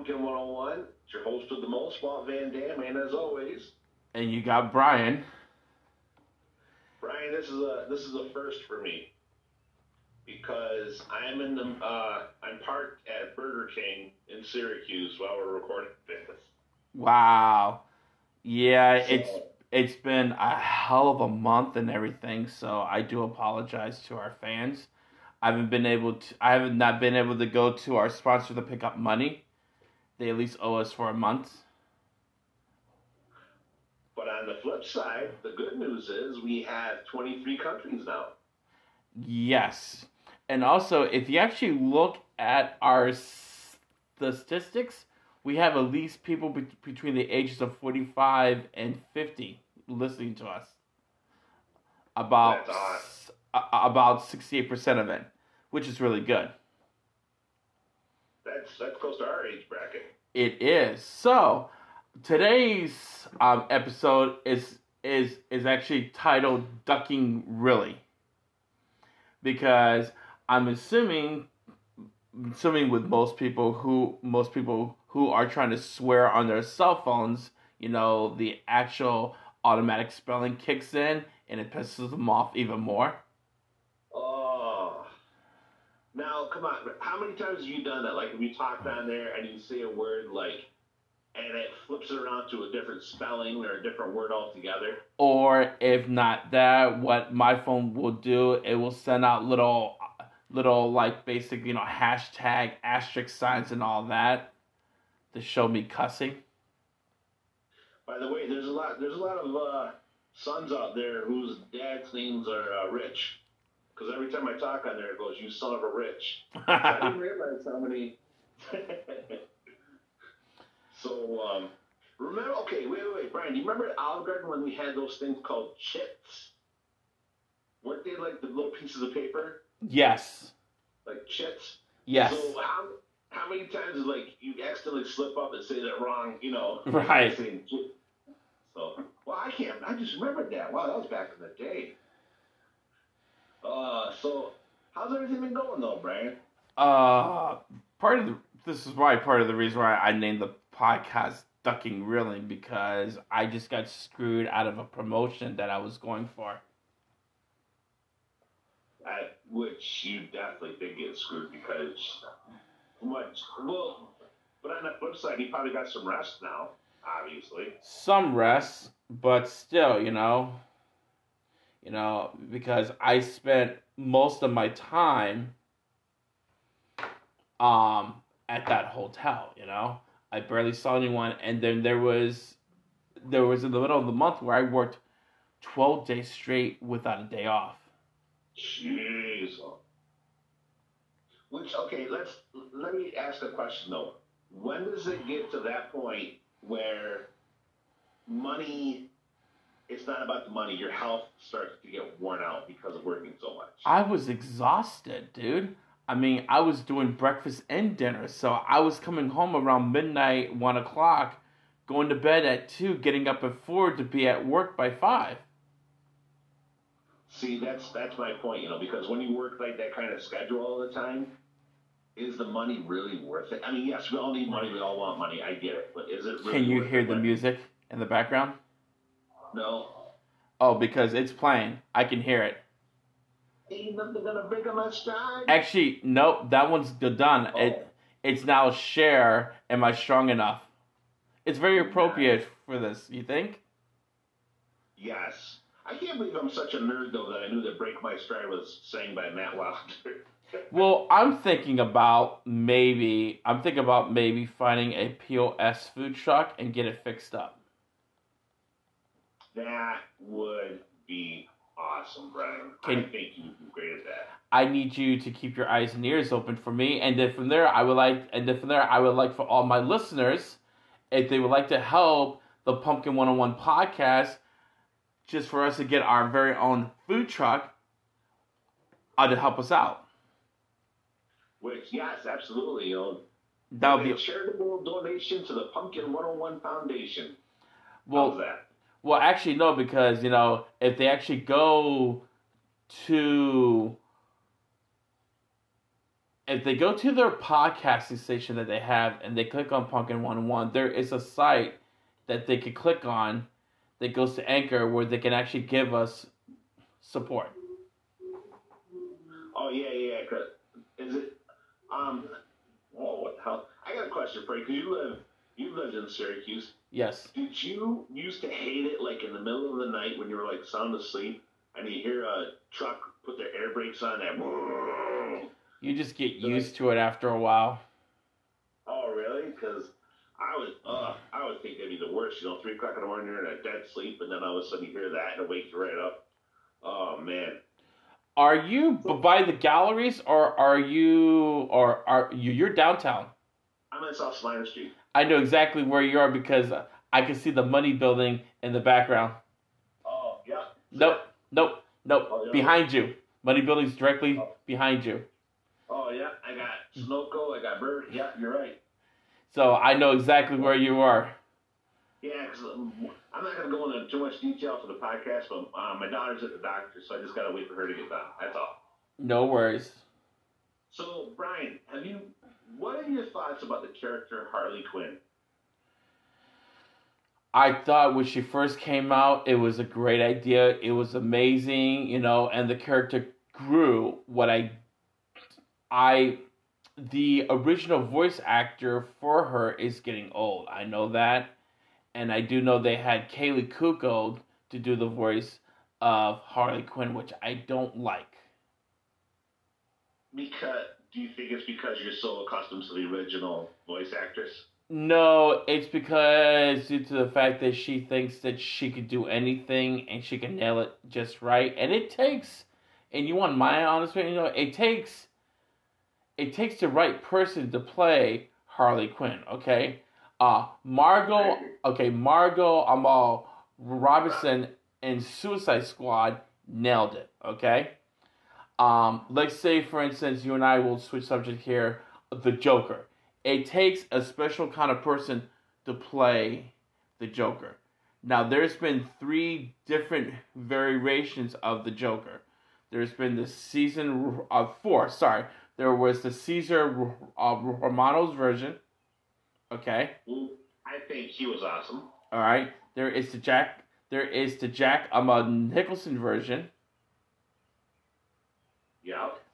Pumpkin 101. It's your host with the most, Walt Van Dam, and as always, And you got Brian. Brian, this is a this is a first for me because I'm in the uh, I'm parked at Burger King in Syracuse while we're recording this. Wow. Yeah, So- it's it's been a hell of a month and everything, so I do apologize to our fans. I haven't been able to I haven't not been able to go to our sponsor to pick up money. They at least owe us for a month. But on the flip side, the good news is we have 23 countries now. Yes. And also, if you actually look at our statistics, we have at least people be- between the ages of 45 and 50 listening to us. About That's awesome. s- a- about 68% of it, which is really good. That's that's close to our age bracket. It is. So, today's um, episode is is is actually titled "Ducking Really," because I'm assuming, assuming with most people who most people who are trying to swear on their cell phones, you know, the actual automatic spelling kicks in and it pisses them off even more. Now, come on. How many times have you done that? Like, if you talk down there and you say a word like, and it flips it around to a different spelling or a different word altogether? or if not that what my phone will do it will send out little little like basic you know hashtag asterisk signs and all that to show me cussing By the way, there's a lot. There's a lot of uh, sons out there whose dads' names are uh, Rich. Because every time I talk on there, it goes, "You son of a rich." I didn't realize how many. so, um, remember? Okay, wait, wait, wait, Brian. Do you remember at Olive Garden when we had those things called chits? Weren't they like the little pieces of paper, yes like chits? yes So how how many times is like you accidentally slip up and say that wrong? You know, Right. saying chit. So, well, I can't. I just remembered that. Wow, that was back in the day. Uh, so how's everything been going though, Brian? uh part of the this is why part of the reason why i named the podcast ducking reeling because i just got screwed out of a promotion that i was going for At which you definitely did get screwed because much well, but on the flip side, he probably got some rest now. Obviously, some rest, but still, you know, you know, because I spent most of my time um at that hotel, you know. I barely saw anyone and then there was there was in the middle of the month where I worked 12 days straight without a day off. jeez. Which okay, let's let me ask a question though. When does it get to that point where money? It's not about the money. Your health starts to get worn out because of working so much. I was exhausted, dude. I mean, I was doing breakfast and dinner, so I was coming home around midnight, one o'clock, going to bed at two, getting up at four to be at work by five. See, that's that's my point, you know, because when you work like that kind of schedule all the time, is the money really worth it? I mean, yes, we all need money, we all want money, I get it, but is it really Can you hear the music in the background? No. Oh, because it's playing. I can hear it. Ain't nothing gonna break my stride. Actually, nope, that one's done. Oh. It it's now Cher. Am I strong enough? It's very appropriate for this. You think? Yes. I can't believe I'm such a nerd though that I knew that Break My Stride was sang by Matt Wilder. Well, I'm thinking about maybe I'm thinking about maybe finding a POS food truck and get it fixed up. That would be awesome, Brian. I Can- think you'd be great at that. I need you to keep your eyes and ears open for me, and then from there, I would like, and then from there, I would like for all my listeners, if they would like to help the Pumpkin One Hundred One podcast, just for us to get our very own food truck, uh, to help us out. Which, yes, absolutely. You know, That would be a charitable donation to the Pumpkin 101 Foundation. well. How's that? Well, actually, no, because you know if they actually go to if they go to their podcasting station that they have and they click on Pumpkin One One, there is a site that they can click on that goes to Anchor where they can actually give us support. Oh yeah, yeah. 'cause Is it? Um. Oh, what the hell? I got a question for you. 'cause you live, you lived in Syracuse. Yes. Did you used to hate it like in the middle of the night when you were like sound asleep and you hear a truck put their air brakes on that? You just get used to it after a while. Oh really? Because I was, uh, I would think that'd be the worst. You know, three o'clock in the morning, you're in a dead sleep, and then all of a sudden you hear that and it wakes you right up. Oh man. Are you by the galleries or are you or are you you're downtown? I'm in South Minor Street. I know exactly where you are because I can see the MONY building in the background. Oh yeah. Nope, nope, nope. Oh, yeah. Behind you. MONY building's directly Oh. behind you. Oh yeah. I got Sunoco. I got Bird. Yeah, you're right. So I know exactly where you are. Yeah, because I'm not going to go into too much detail for the podcast, but uh, my daughter's at the doctor, so I just got to wait for her to get done. That's all. No worries. So, Brian, have you? What are your thoughts about the character Harley Quinn? I thought when she first came out, it was a great idea. It was amazing, you know, and the character grew. What I, I, the original voice actor for her is getting old. I know that, and I do know they had Kaley Cuoco to do the voice of Harley Quinn, which I don't like. Because do you think it's because you're so accustomed to the original voice actress? No, it's because due to the fact that she thinks that she could do anything and she can nail it just right. And it takes, and you want my honest opinion, you know, it takes, it takes the right person to play Harley Quinn. Okay, uh, Margot. Okay, Margot Amal Robinson in Suicide Squad nailed it. Okay. Um, let's say, for instance, you and I will switch subject here. The Joker it takes a special kind of person to play the Joker. Now, there's been three different variations of the Joker. There's been the season of uh, four. Sorry, there was the Cesar uh, Romano's version. Okay, I think he was awesome. all right. There is the Jack. There is the Jack um, Nicholson version.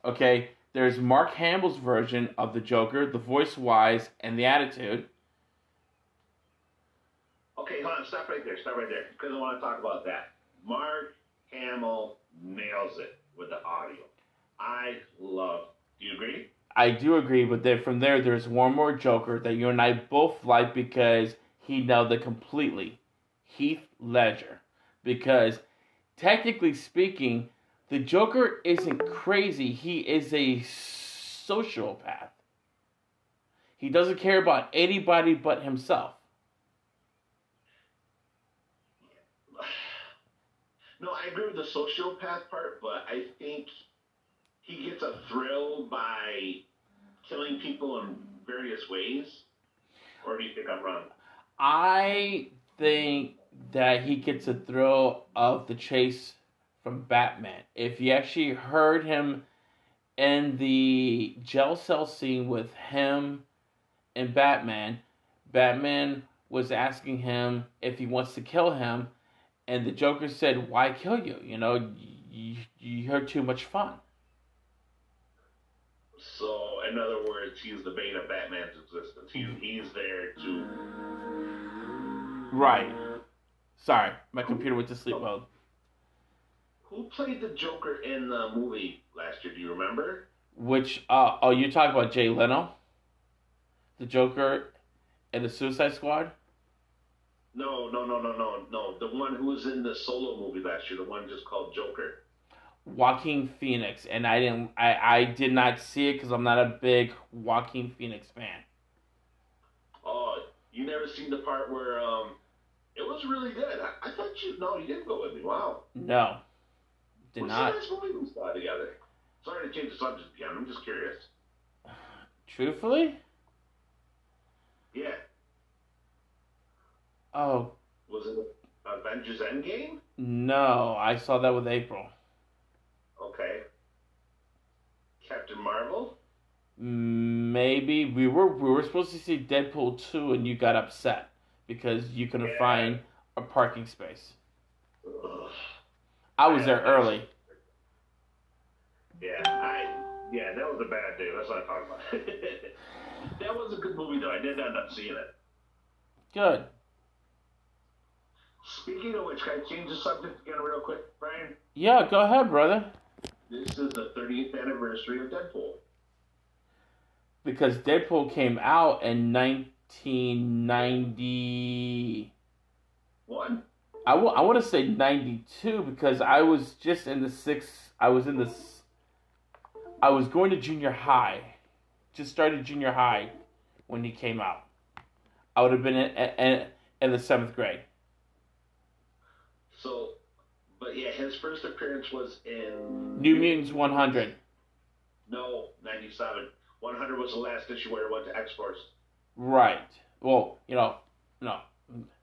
Okay, there's Mark Hamill's version of the Joker, the voice wise and the attitude. Okay, hold on. Stop right there. Stop right there. Because I want to talk about that. Mark Hamill nails it with the audio. I love. Do you agree? I do agree, but then from there, there's one more Joker that you and I both like because he nailed it completely. Heath Ledger. Because technically speaking, the Joker isn't crazy. He is a sociopath. He doesn't care about anybody but himself. No, I agree with the sociopath part, but I think he gets a thrill by killing people in various ways. Or do you think I'm wrong? I think that he gets a thrill of the chase from Batman. If you actually heard him in the jail cell scene with him and Batman, Batman was asking him if he wants to kill him, and the Joker said, "Why kill you? You know, you, you had too much fun." So, in other words, he's the bane of Batman's existence. He, he's there to. Right. Sorry, my computer went to sleep mode. Who played the Joker in the movie last year? Do you remember? Which uh oh, you talk about Jared Leto, the Joker, in the Suicide Squad. No, no, no, no, no, no. The one who was in the solo movie last year, the one just called Joker. Joaquin Phoenix, and I didn't, I, I did not see it because I'm not a big Joaquin Phoenix fan. Oh, you never seen the part where um, it was really good. I, I thought you no, you didn't go with me. Wow. No, did What's not. the last movie together? Sorry to change the subject again. I'm just curious. Truthfully, Yeah. oh, Was it Avengers Endgame? No, I saw that with April. Okay. Captain Marvel? Maybe we were we were supposed to see Deadpool two, and you got upset because you couldn't Yeah. find a parking space. Ugh. I was there early. Yeah, I yeah, that was a bad day. Let's not talk about that was a good movie though. I did end up seeing it. Good. Speaking of which, can I change the subject again real quick, Brian? Yeah, go ahead, brother. This is the 30th anniversary of Deadpool. Because Deadpool came out in 1991. One. I want to say 92 because I was just in the sixth. I was in the. s- I was going to junior high. Just started junior high when he came out. I would have been in, in, in the seventh grade. So, but yeah, his first appearance was in New Mutants 100. No, 97. 100 was the last issue where it went to X Force. Right. Well, you know, no.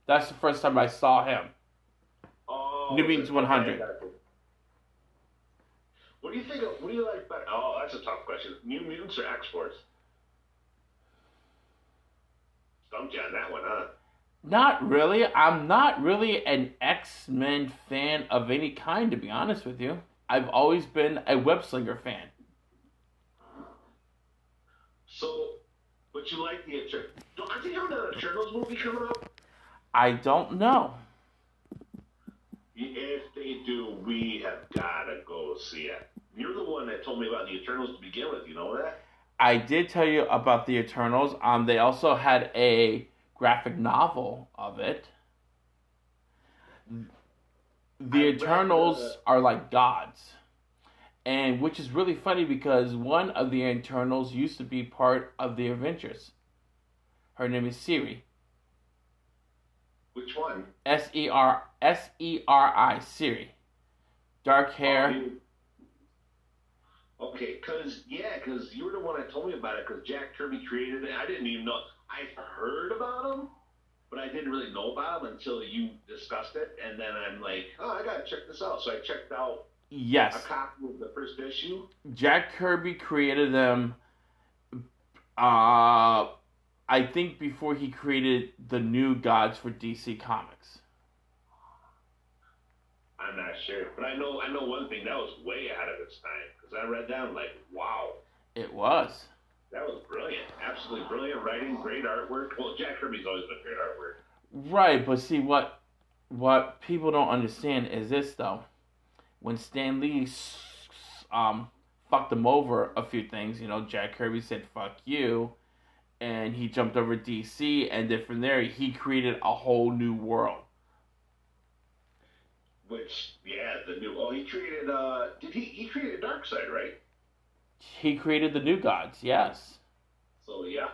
That's the first time I saw him. New Mutants 100. What do you think? Of, what do you like better? Oh, that's a tough question. New Mutants or X Force? Stumped you on that one, huh? Not really. I'm not really an X Men fan of any kind, to be honest with you. I've always been a web slinger fan. So, but you like the Eternals? Aren't they having an Eternals movie coming up? I don't know. If they do, we have got to go see it. You're the one that told me about the Eternals to begin with. You know that? I did tell you about the Eternals. Um, they also had a graphic novel of it. The I Eternals the- are like gods. And which is really funny because one of the Eternals used to be part of the Avengers. Her name is Sersi. Which one? S E R S E R I Sersi. Dark hair. Oh, you- Okay, cause yeah, cause you were the one that told me about it. Cause Jack Kirby created it. I didn't even know. I heard about him, but I didn't really know about him until you discussed it. And then I'm like, oh, I gotta check this out. So I checked out Yes. a copy of the first issue. Jack Kirby created them uh I think before he created the new gods for DC Comics. I'm not sure, but I know I know one thing that was way ahead of its time. Cause I read that like, wow, It was. that was brilliant, absolutely brilliant writing, great artwork. Well, Jack Kirby's always been great artwork. Right, but see what what people don't understand is this though. When Stan Lee um fucked him over a few things, you know, Jack Kirby said fuck you and he jumped over DC and then from there he created a whole new world. Which, yeah, the new. Oh, he created. uh Did he? He created Darkseid, right? He created the new gods, yes. So yeah.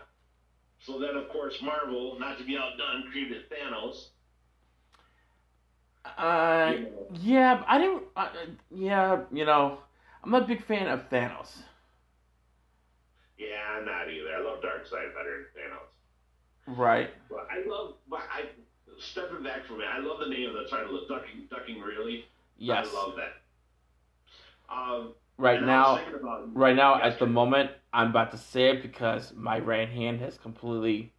So then, of course, Marvel, not to be outdone, created Thanos. Uh, You yeah, I didn't. Uh, yeah, you know, I'm not a big fan of Thanos. Yeah, I'm not either. I love Darkseid better than Thanos. Right. But I love. But I stepping back from it, I love the name of the title, of ducking, ducking really. Yes. I love that. Um, Right and I was now, right now, at the moment, I'm about to say it because my right hand has completely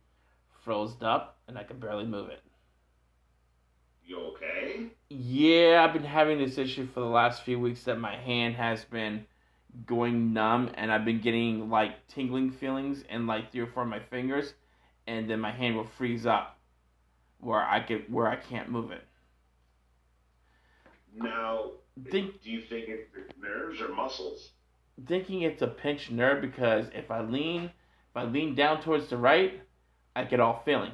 frozen up and I can barely move it. You okay? Yeah, I've been having this issue for the last few weeks that my hand has been going numb and I've been getting like tingling feelings in like three or four of my fingers and then my hand will freeze up where I could where I can't move it. Now, Think do you think it's nerves or muscles? thinking it's a pinched nerve because if I lean if I lean down towards the right, I get all feeling.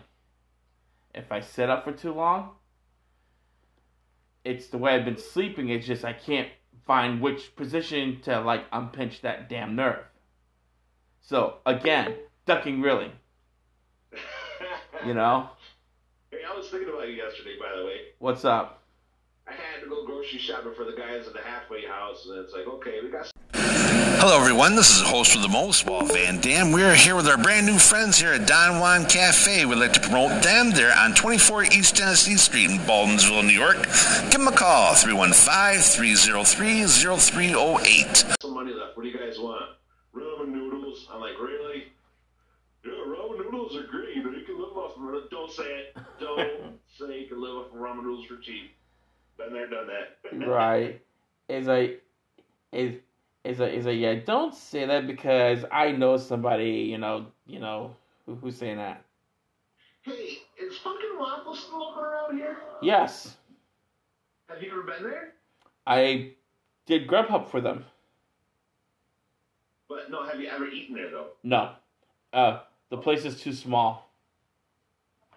If I sit up for too long, it's the way I've been sleeping, it's just I can't find which position to like unpinch that damn nerve. So again, ducking really, you know? Hey, I was thinking about you yesterday, by the way. What's up? I had to go grocery shopping for the guys at the halfway house, and it's like, okay, we got Hello, everyone. This is the host with the most, Walt Van Dam. We are here with our brand new friends here at Don Juan Cafe. We'd like to promote them. They're on 24 East Genesee Street in Baldwinsville, New York. Give them a call, 315 303 0308. Some money left. What do you guys want? Ramen noodles. I'm like, really? Yeah, ramen noodles are great. but You can live off them. Don't say it. Don't say you can live off of ramen noodles for cheap. Been there, done that. Right. Is a is is a is a yeah. Don't say that because I know somebody. You know. You know who, who's saying that. Hey, is Funk 'n Waffle still open around here? Yes, Have you ever been there? I did Grubhub for them. But no, have you ever eaten there though? No, uh, the place is too small.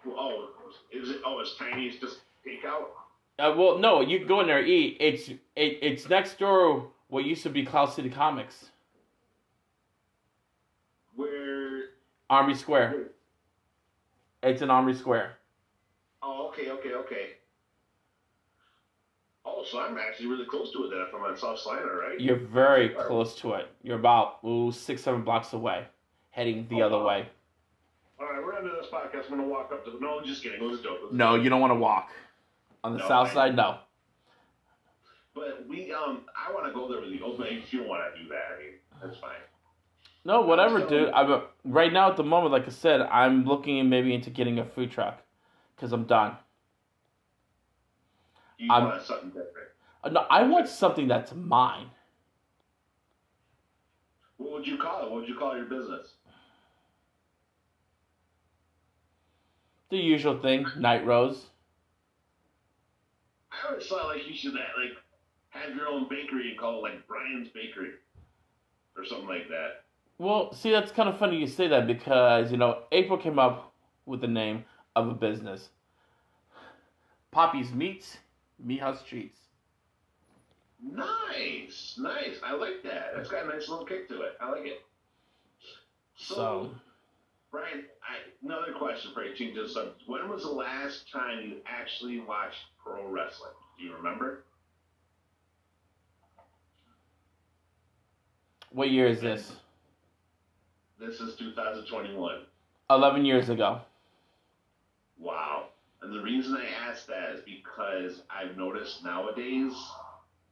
Oh, is it? Oh, it's tiny. It's just takeout. Uh, well, no, you can go in there and eat. It's it, it's next door. What used to be Cloud City Comics, Where? Armory Square. It's in Armory Square. Oh, okay, okay, okay. Oh, so I'm actually really close to it then if I'm on South Salina, right? You're very close to it. You're about ooh, six, seven blocks away, heading the Oh, other wow. way. All right, we're into this podcast. I'm gonna walk up to. The. No, I'm just kidding. It was a joke. It No, you don't want to walk. On the No, south I- side, no. But we, um, I want to go there with you. Oh, but if you don't want to do that, I mean, that's fine. No, whatever, So- dude. I'm right now at the moment, like I said, I'm looking maybe into getting a food truck because I'm done. You I'm- want something different. Uh, No, I want something that's mine. What would you call it? What would you call your business? The usual thing, night rose. I always thought like you should like have your own bakery and call it like Brian's Bakery or something like that. Well, see, that's kind of funny you say that because you know April came up with the name of a business. Poppy's Meats, Meat House Treats. Nice, nice. I like that. That's got a nice little kick to it. I like it. So, So, Brian, I, another question for you. Change the subject. When was the last time you actually watched pro wrestling? Do you remember? What year is this? This is 2021. Eleven years ago. Wow. And the reason I ask that is because I've noticed nowadays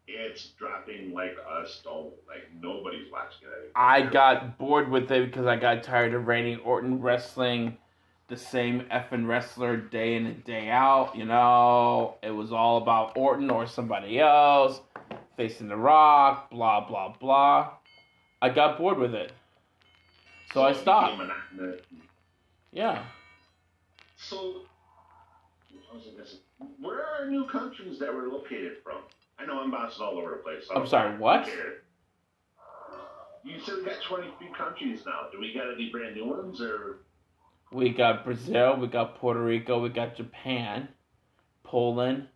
it's dropping like a stone. Like nobody's watching it anymore. I got bored with it because I got tired of Randy Orton wrestling the same effing wrestler day in and day out. You know, it was all about Orton or somebody else facing The Rock, blah, blah, blah. I got bored with it. So I stopped. Yeah. So, what was I where are new countries that we're located from? I know I'm bouncing all over the place. so I I'm sorry, what? care. You said we got 23 countries now. Do we got any brand new ones or? We got Brazil, we got Puerto Rico, we got Japan, Poland,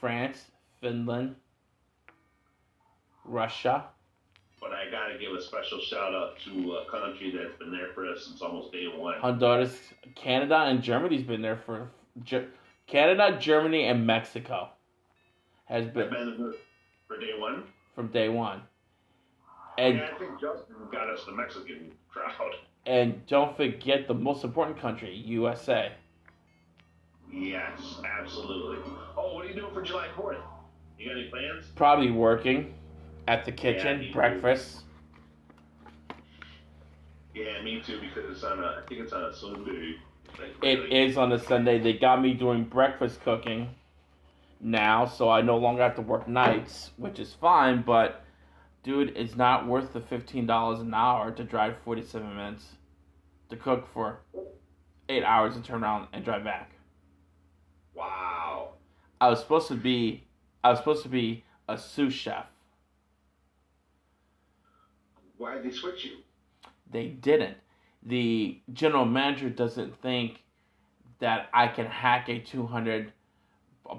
France, Finland, Russia. But I gotta give a special shout out to a country that's been there for us since almost day one. Honduras, Canada, and Germany's been there for Ge- Canada, Germany, and Mexico has been been for day one. from day one. And yeah, I think Justin got us the Mexican crowd. and don't forget the most important country, USA. Yes, absolutely. Oh, what are you doing for July 4th? You got any plans? Probably working at the kitchen, too. breakfast. Yeah, me too, because it's on a, I think it's on a Sunday. Like, It really. is on a Sunday. They got me doing breakfast cooking now, so I no longer have to work nights, which is fine. But dude, it's not worth the fifteen dollars an hour to drive forty-seven minutes to cook for eight hours and turn around and drive back. Wow. I was supposed to be, I was supposed to be a sous chef. Why did they switch you? They didn't. The general manager doesn't think that I can hack a 200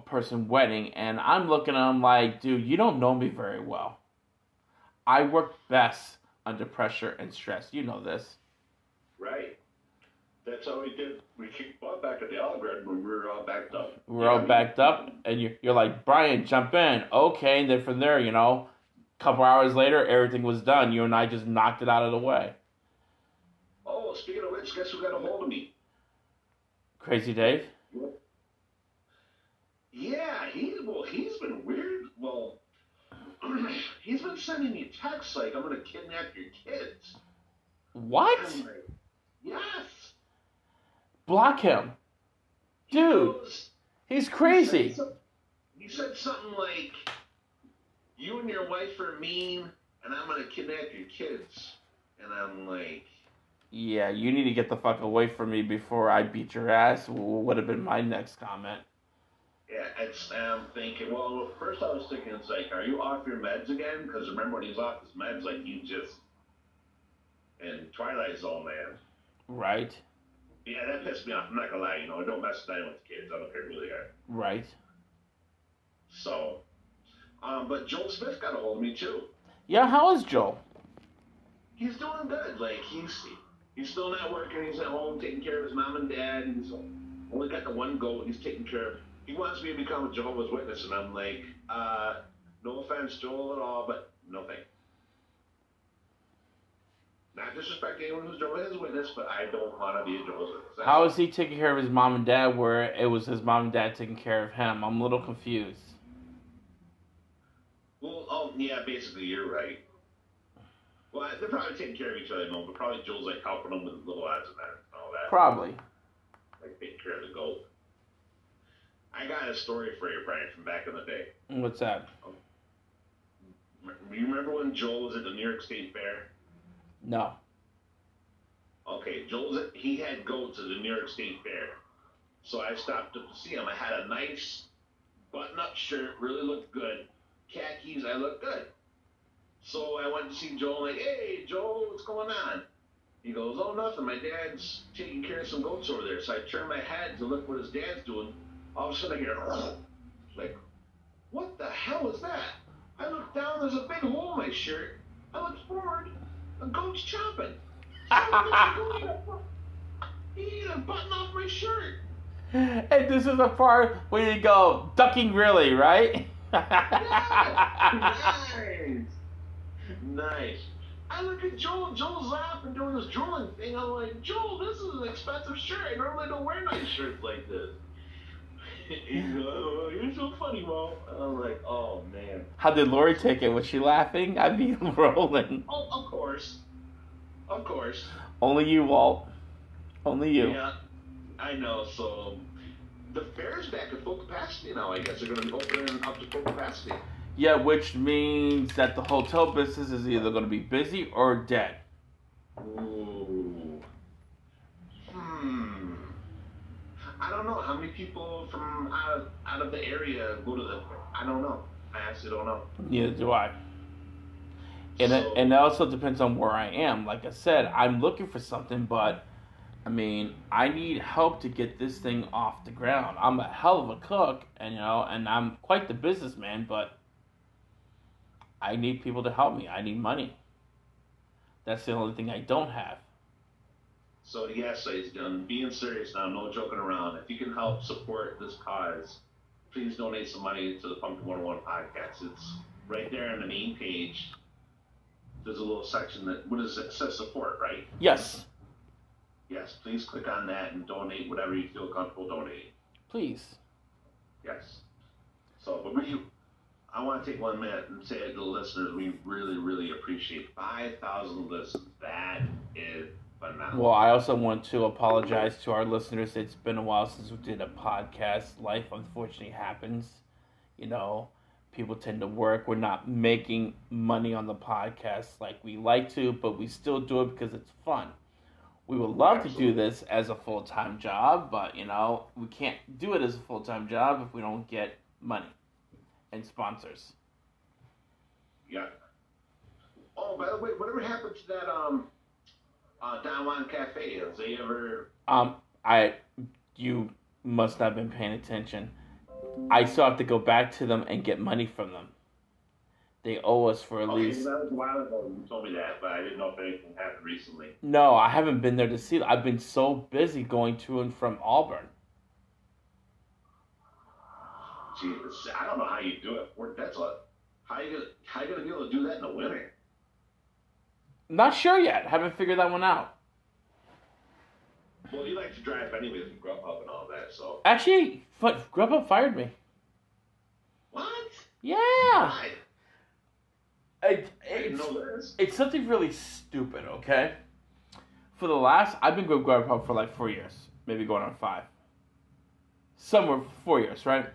person wedding. And I'm looking at him like, dude, you don't know me very well. I work best under pressure and stress. You know this. Right. That's how we did. We kicked butt back at the Olive Garden when we were all backed up. We're all backed up, and you're, you're like, Brian, jump in. Okay. And then from there, you know, couple hours later, everything was done. You and I just knocked it out of the way. Oh, speaking of which, guess who got a hold of me? Crazy Dave. Yeah, he well, he's been weird. Well, he's been sending me texts like, "I'm gonna kidnap your kids." What? Like, yes, Block him, He dude. goes- He's he crazy. said some- He said something like, "You and your wife are mean, and I'm gonna kidnap your kids." And I'm like, Yeah, you need to get the fuck away from me before I beat your ass. Would have been my next comment. "Yeah." It's. and I'm thinking. Well, first I was thinking, it's like, "Are you off your meds again?" Because remember when he's off his meds, like he just in Twilight Zone, man. Right, Yeah, that pissed me off. I'm not gonna lie. You know, I don't mess with anyone with kids. I don't care who they are. right. So, um, but Joel Smith got a hold of me too. Yeah, how is Joel? He's doing good. Like he's he's still not working. He's at home taking care of his mom and dad. He's only got the one goat. He's taking care of. He wants me to become a Jehovah's Witness, and I'm like, uh, no offense, Joel, at all, but no thank. Not disrespect anyone who's Jehovah's Witness, but I don't want to be a Jehovah's Witness. That's How he taking care of his mom and dad where it was his mom and dad taking care of him? I'm a little confused. Yeah, basically you're right. Well, they're probably taking care of each other, no, but probably Joel's like helping them with little odds and ends and all that, Probably. like taking care of the goat. I got a story for you, Brian, from back in the day. What's that? Um, m- You remember when Joel was at the New York State Fair? No. Okay, Joel's he had goats at the New York State Fair, so I stopped up to see him. I had a nice button-up shirt, really looked good. Khakis, I look good. So I went to see Joel, like, hey, Joel, what's going on? He goes, oh, nothing. My dad's taking care of some goats over there. So I turn my head to look what his dad's doing. All of a sudden I hear, like, what the hell is that? I look down, there's a big hole in my shirt. I look forward, a goat's chopping. He a button off my shirt. And this is the part where you go, ducking really, right? nice. Nice. I look at Joel. Joel's laughing, doing this drooling thing. I'm like, Joel, this is an expensive shirt. I normally don't wear nice shirts like this. He's like, oh, you're so funny, Mo. I'm like, oh, man. How did Lori take it? Was she laughing? I'd be rolling. Oh, of course. Of course. Only you, Walt. Only you. Yeah, I know. So the fair's back at full capacity now. I guess they're going to be opening up to full capacity. Yeah, which means that the hotel business is either going to be busy or dead. Ooh. Hmm. I don't know how many people from out of, out of the area go to the. I don't know. I actually don't know. Neither do I. And it, and it also depends on where I am. Like I said, I'm looking for something, but I mean, I need help to get this thing off the ground. I'm a hell of a cook, and you know, and I'm quite the businessman, but I need people to help me. I need money. That's the only thing I don't have. So the ladies and gentlemen, being serious now, no joking around. If you can help support this cause, please donate some money to the Pumpkin 101 podcast. It's right there on the main page. There's a little section that what is it? It says support, right? Yes, Yes, please click on that and donate whatever you feel comfortable donating. please. Yes. So, but we, I want to take one minute and say to the listeners, we really, really appreciate 5,000 listens. That is phenomenal. Well, I also want to apologize to our listeners. It's been a while since we did a podcast. Life unfortunately happens. You know, people tend to work. We're not making money on the podcast like we like to, but we still do it because it's fun. We would love to do this as a full time job, but you know, we can't do it as a full time job if we don't get money and sponsors. yeah. Oh, by the way, whatever happened to that um, uh, Don Juan Cafe? Has they ever? Um, I, you must not have been paying attention. I still have to go back to them and get money from them. They owe us for at oh, Okay, least. that was a while ago. You told me that, but I didn't know if anything happened recently. No, I haven't been there to see. I've been so busy going to and from Auburn. Jesus, I don't know how you do it. That's a How you gonna how you gonna be able to do that in the winter? Not sure yet. Haven't figured that one out. Well, you like to drive anyways and Grubhub and all that, so Actually, Grubhub fired me. what? Yeah. Why? It, I didn't it's, it's something really stupid, okay? For the last, I've been with Grubhub for like four years, maybe going on five. Somewhere four years, right?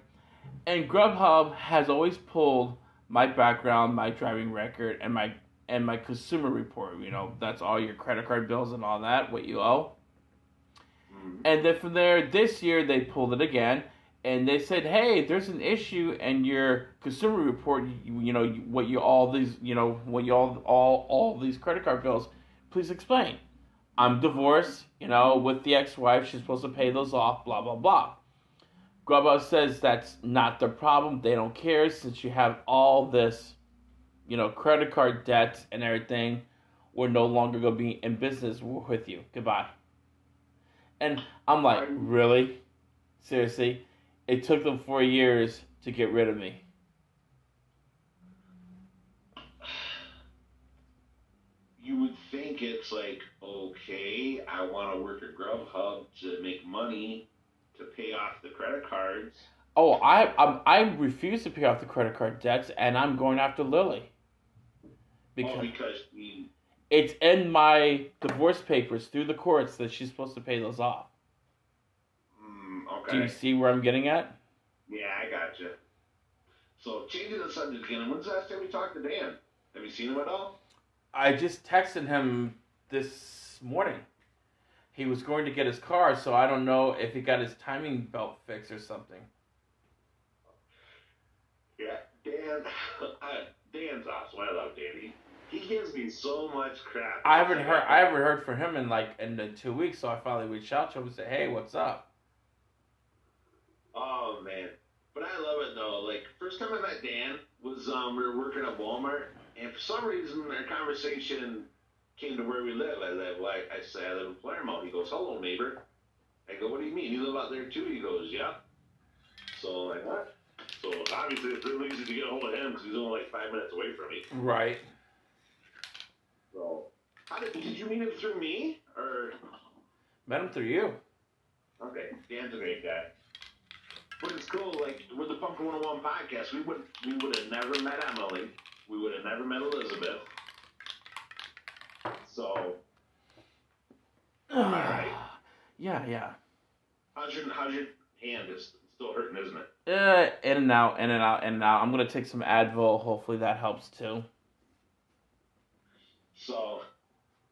And Grubhub has always pulled my background, my driving record, and my and my consumer report. You know, that's all your credit card bills and all that, what you owe. Mhm. And then from there, this year they pulled it again, and they said, "Hey, there's an issue in your consumer report. You, you know what you all these, you know what you all all all these credit card bills. Please explain. I'm divorced. You know, with the ex-wife, she's supposed to pay those off. Blah blah blah." Grubhub says that's not the problem. They don't care since you have all this, you know, credit card debt and everything. We're no longer gonna be in business with you. Goodbye. And I'm like, really? Seriously? It took them four years to get rid of me. You would think it's like, okay, I want to work at Grubhub to make money to pay off the credit cards. Oh, I I'm, I refuse to pay off the credit card debts, and I'm going after Lily because oh, because we, it's in my divorce papers through the courts that she's supposed to pay those off. Mm, Do you see where I'm getting at? Yeah, I gotcha. So, changing the subject again, when's the last time we talked to Dan? Have you seen him at all? I just texted him this morning. He was going to get his car, so I don't know if he got his timing belt fixed or something. Yeah, Dan. I, Dan's awesome. I love Danny. He gives me so much crap. I haven't heard. I haven't heard from him in like in the two weeks, so I finally reached out to him and said, "Hey, what's up?" Oh man, but I love it though. Like first time I met Dan was um we were working at Walmart, and for some reason our conversation came to where we live. I live like I say I live in Claremont. He goes, "Hello, neighbor." I go, "What do you mean? You live out there too?" He goes, "Yeah." So like what? So obviously it's really easy to get a hold of him because he's only like five minutes away from me. Right. So how did did you meet him through me or? Met him through you. Okay, Dan's a great guy. But it's cool, like with the Pumpkin 101 podcast, we would we would have never met Emily. We would have never met Elizabeth. So Alright. Yeah, yeah. how's your how's your hand? It's still hurting, isn't it? Uh, in and out, in and out, in and out. I'm gonna take some Advil. Hopefully that helps too. So alright,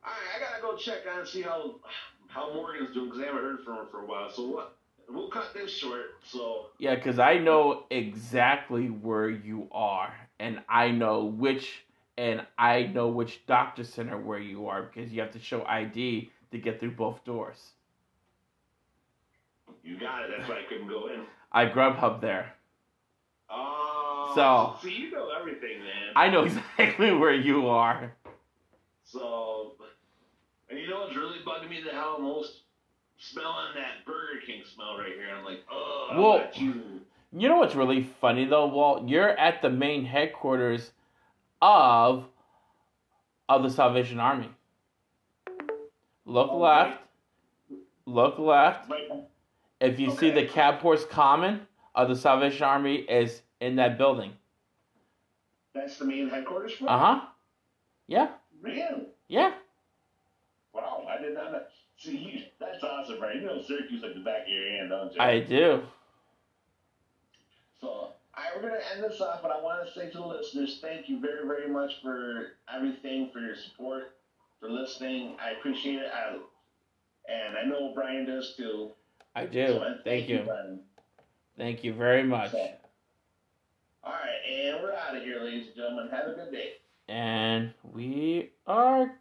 I gotta go check on and see how how Morgan's doing because I haven't heard from her for a while. So what? We'll cut this short. So Yeah, because I know exactly where you are, and I know which, and I know which doctor center where you are because you have to show ID to get through both doors. you got it. That's why I couldn't go in. I Grubhub there. Oh, So- see, you know everything, man. I know exactly where you are. So, and you know what's really bugging me the hell most? Smelling that Burger King smell right here. I'm like, oh, well, you. You know what's really funny though, Walt? You're at the main headquarters of of the Salvation Army. Look Oh, left. Look left. If you see the Cab Horse Common of the Salvation Army is in that building. that's the main headquarters for. Uh huh. Yeah. Man, Yeah. wow, I did not know. See, you, that's awesome, right? You know Syracuse like the back of your hand, don't you? I do. So, all right, we're gonna end this off, but I want to say to the listeners, thank you very, very much for everything, for your support, for listening. I appreciate it, I, and I know Brian does too. I do. So, and Thank you. Brian. Thank you very much. So, all right, and we're out of here, ladies and gentlemen. Have a good day. And we are